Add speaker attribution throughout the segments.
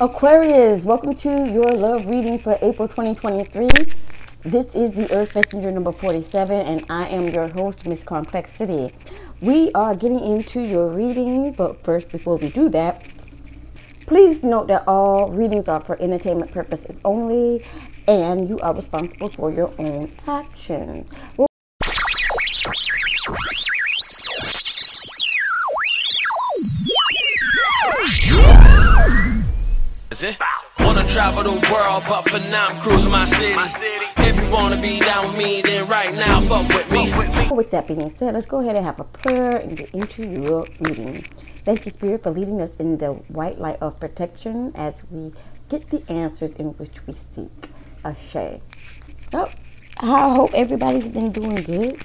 Speaker 1: Aquarius, welcome to your love reading for April 2023. This is the Earth Messenger number 47, and I am your host, Miss Karmplexity. We are getting into your reading, but first, before we do that, please note that all readings are for entertainment purposes only, and you are responsible for your own actions. Well,
Speaker 2: Is it? Wanna travel the world, but for now I'm cruising my city. If you wanna be down with me, then right now fuck with me.
Speaker 1: With that being said, let's go ahead and have a prayer and get into your reading. Thank you, Spirit, for leading us in the white light of protection as we get the answers in which we seek. Ashe. Oh, I hope everybody's been doing good.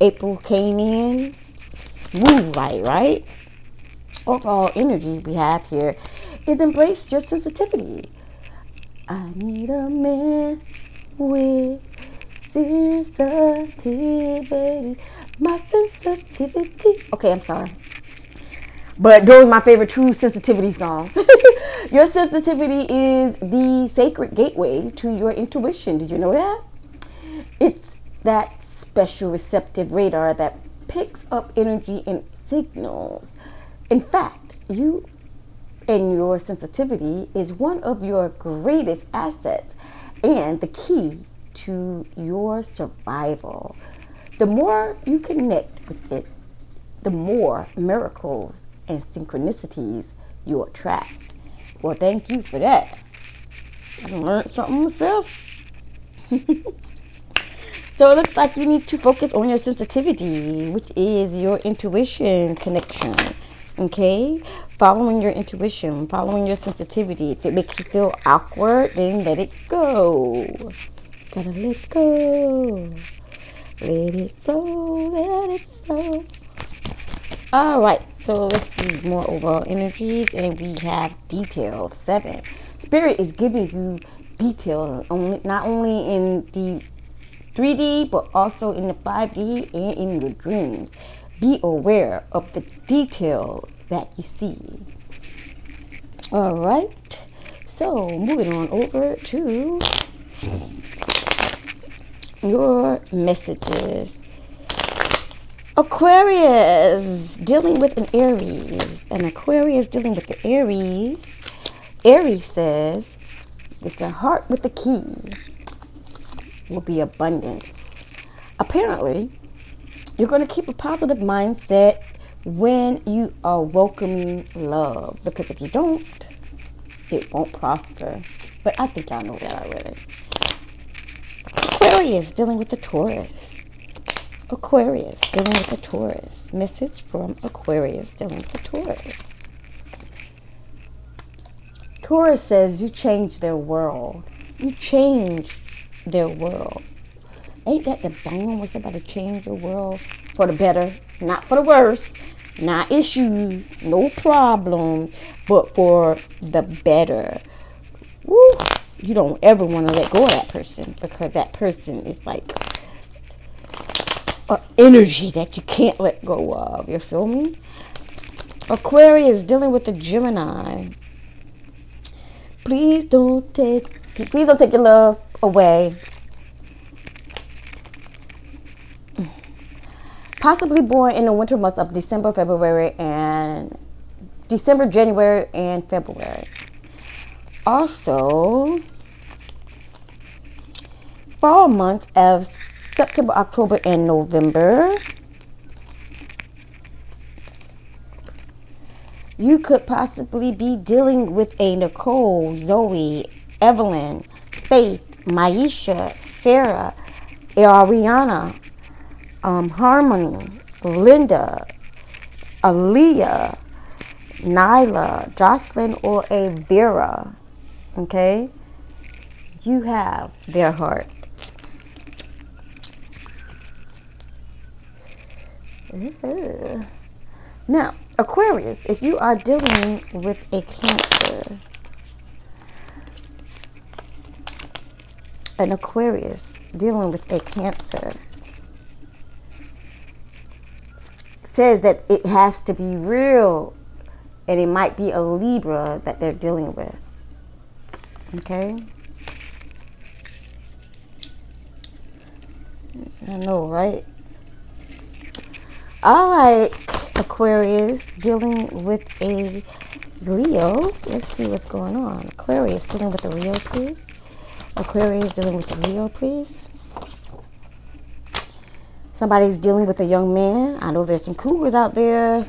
Speaker 1: April came in smooth right, right? Overall energy we have here is embrace your sensitivity. I need a man with sensitivity. My sensitivity. Okay, I'm sorry. But those are my favorite true sensitivity songs. your sensitivity is the sacred gateway to your intuition. Did you know that? It's that special receptive radar that picks up energy and signals. In fact, you and your sensitivity is one of your greatest assets and the key to your survival. The more you connect with it, the more miracles and synchronicities you attract. Well, thank you for that. I learned something myself. so it looks like you need to focus on your sensitivity, which is your intuition connection. Okay? Following your intuition, following your sensitivity. If it makes you feel awkward, then let it go. Gotta let go. Let it flow, let it flow. All right, so let's see more overall energies, and we have detail seven. Spirit is giving you detail only not only in the 3D but also in the 5D and in your dreams. Be aware of the details that you see. All right, so moving on over to your messages. Aquarius dealing with an Aries. An Aquarius dealing with the Aries. Aries says, it's a heart with the key will be abundance. Apparently, you're going to keep a positive mindset when you are welcoming love. Because if you don't, it won't prosper. But I think y'all know that already. Aquarius dealing with the Taurus. Aquarius dealing with the Taurus. Message from Aquarius dealing with the Taurus. Taurus says you change their world. You change their world. Ain't that the bomb was about to change the world for the better, not for the worse, not issues, no problems, but for the better. Woo! You don't ever want to let go of that person because that person is like an energy that you can't let go of. You feel me? Aquarius dealing with the Gemini. Please don't take please don't take your love away. Possibly born in the winter months of December, February, and December, January, and February. Also, fall months of September, October, and November. You could possibly be dealing with a Nicole, Zoe, Evelyn, Faith, Maisha, Sarah, Ariana, um, Harmony, Linda, Aaliyah, Nyla, Jocelyn, or a Vera. Okay? You have their heart. Now, Aquarius, if you are dealing with a Cancer, an Aquarius dealing with a Cancer, says that it has to be real and it might be a Libra that they're dealing with. Okay? I know, right? All right, Aquarius dealing with a Leo. Let's see what's going on. Aquarius dealing with a Leo, please. Aquarius dealing with a Leo, please. Somebody's dealing with a young man. I know there's some cougars out there.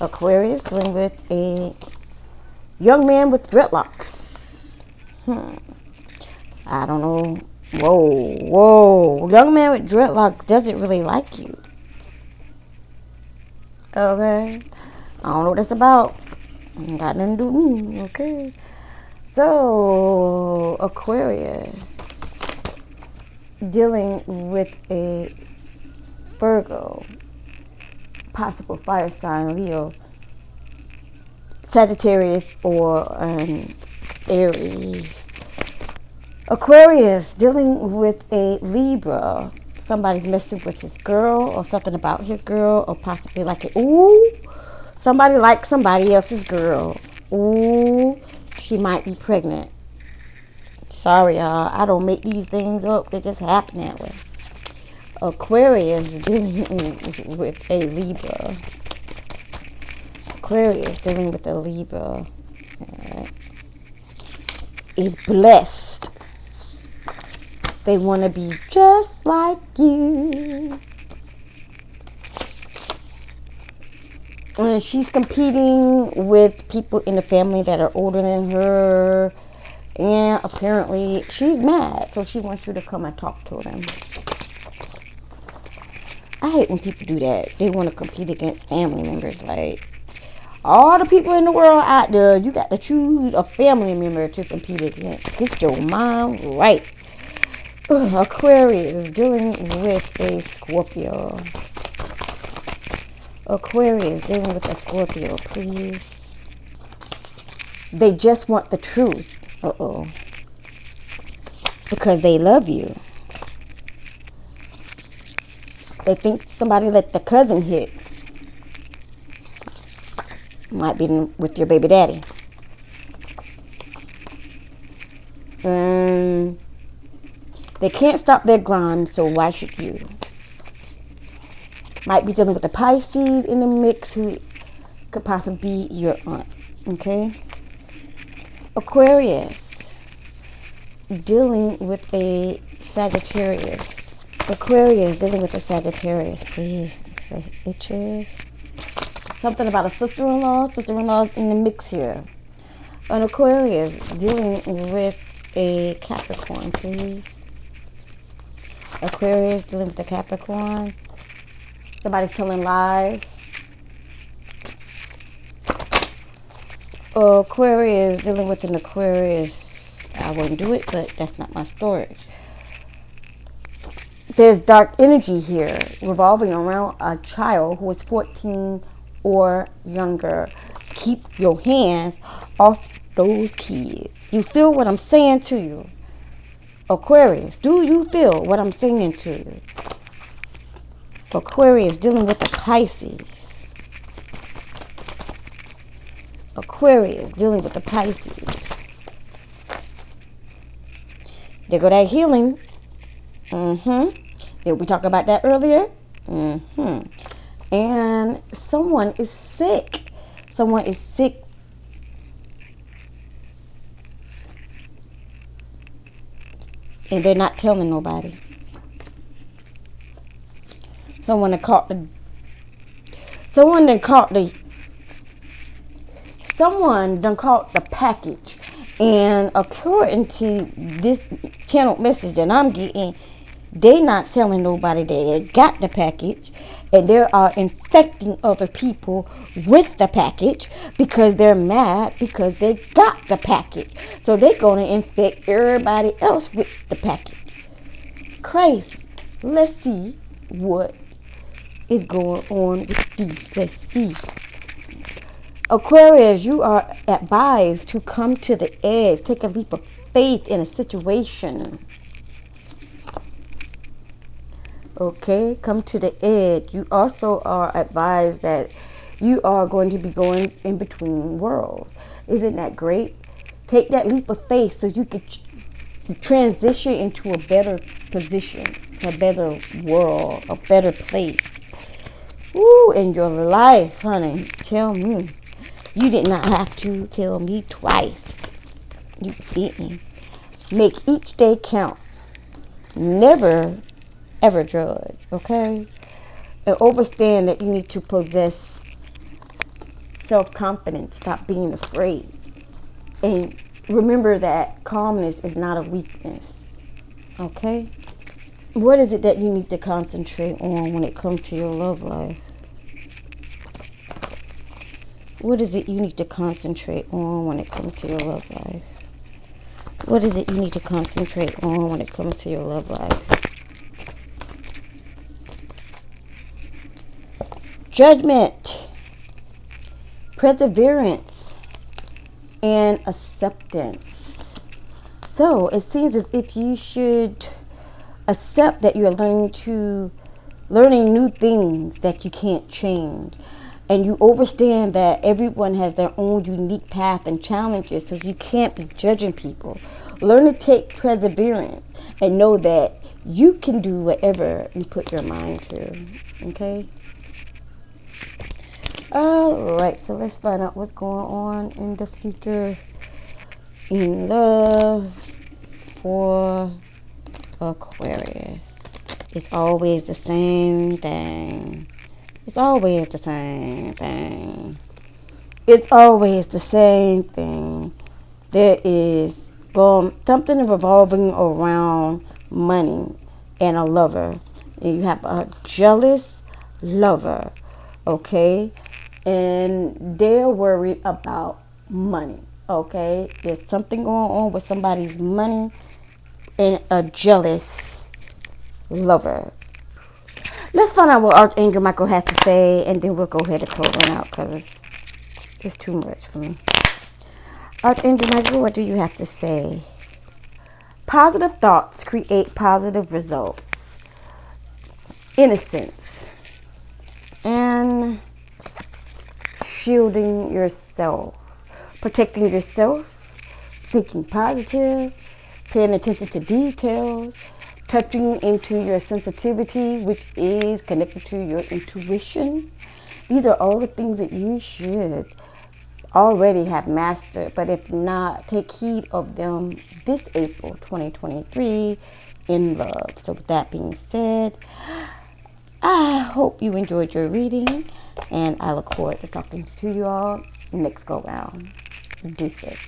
Speaker 1: Aquarius dealing with a young man with dreadlocks. Hmm. I don't know. Whoa, whoa. Young man with dreadlocks doesn't really like you. Okay. I don't know what it's about. Ain't got nothing to do with me. Okay. So, Aquarius dealing with a Virgo, possible fire sign, Leo, Sagittarius, or an Aries. Aquarius dealing with a Libra. Somebody's messing with his girl or something about his girl or possibly like. Ooh, somebody likes somebody else's girl. Ooh, she might be pregnant. Sorry, y'all. I don't make these things up. They just happen that way. Aquarius dealing with a Libra. Aquarius dealing with a Libra. Right. Is blessed. They want to be just like you. And she's competing with people in the family that are older than her and apparently she's mad, so she wants you to come and talk to them. I hate when people do that. They want to compete against family members. Like, all the people in the world out there, you got to choose a family member to compete against. Get your mind right. Ugh, Aquarius dealing with a Scorpio. Aquarius dealing with a Scorpio, please. They just want the truth. Uh oh. Because they love you. They think somebody let the cousin hit. Might be with your baby daddy. Um, they can't stop their grind, so why should you? Might be dealing with a Pisces in the mix who could possibly be your aunt. Okay? Aquarius, dealing with a Sagittarius. Aquarius, dealing with a Sagittarius, please. Bitches. Something about a sister-in-law. Sister-in-law's in the mix here. An Aquarius, dealing with a Capricorn, please. Aquarius, dealing with a Capricorn. Somebody's telling lies. Aquarius, dealing with an Aquarius. I wouldn't do it, but that's not my story. There's dark energy here revolving around a child who is 14 or younger. Keep your hands off those kids. You feel what I'm saying to you? Aquarius, do you feel what I'm saying to you? Aquarius dealing with the Pisces. Aquarius dealing with the Pisces. There go that healing. Mm-hmm. Did we talk about that earlier? Mm-hmm. And someone is sick. Someone is sick. And they're not telling nobody. Someone that caught the someone that caught the someone done caught the package. And according to this channel message that I'm getting, they not telling nobody that they got the package and they are infecting other people with the package because they're mad because they got the package. So they're going to infect everybody else with the package. Crazy. Let's see what is going on with these. Let's see. Aquarius, you are advised to come to the edge, take a leap of faith in a situation. Okay, come to the edge. You also are advised that you are going to be going in between worlds. Isn't that great? Take that leap of faith so you can transition into a better position, a better world, a better place. Ooh, in your life, honey. Tell me. You did not have to tell me twice. You didn't. Make each day count. Never, ever judge, okay? And understand that you need to possess self confidence. Stop being afraid. And remember that calmness is not a weakness, okay? What is it that you need to concentrate on when it comes to your love life? What is it you need to concentrate on when it comes to your love life? What is it you need to concentrate on when it comes to your love life? Judgment, perseverance, and acceptance. So it seems as if you should accept that you're learning to learning new things that you can't change and you understand that everyone has their own unique path and challenges, so you can't be judging people. Learn to take perseverance and know that you can do whatever you put your mind to. Okay? Alright, so let's find out what's going on in the future in love for Aquarius. It's always the same thing. It's always the same thing. It's always the same thing. There is um, something revolving around money and a lover. And you have a jealous lover, okay? And they're worried about money, okay? There's something going on with somebody's money and a jealous lover, Let's find out what Archangel Michael has to say, and then we'll go ahead and close on out because it's too much for me. Archangel Michael, what do you have to say? Positive thoughts create positive results. Innocence and shielding yourself, protecting yourself, thinking positive, paying attention to details, touching into your sensitivity, which is connected to your intuition. These are all the things that you should already have mastered, but if not, take heed of them this April 2023 in love. So, with that being said, I hope you enjoyed your reading, and I look forward to talking to you all next go round. Deuces.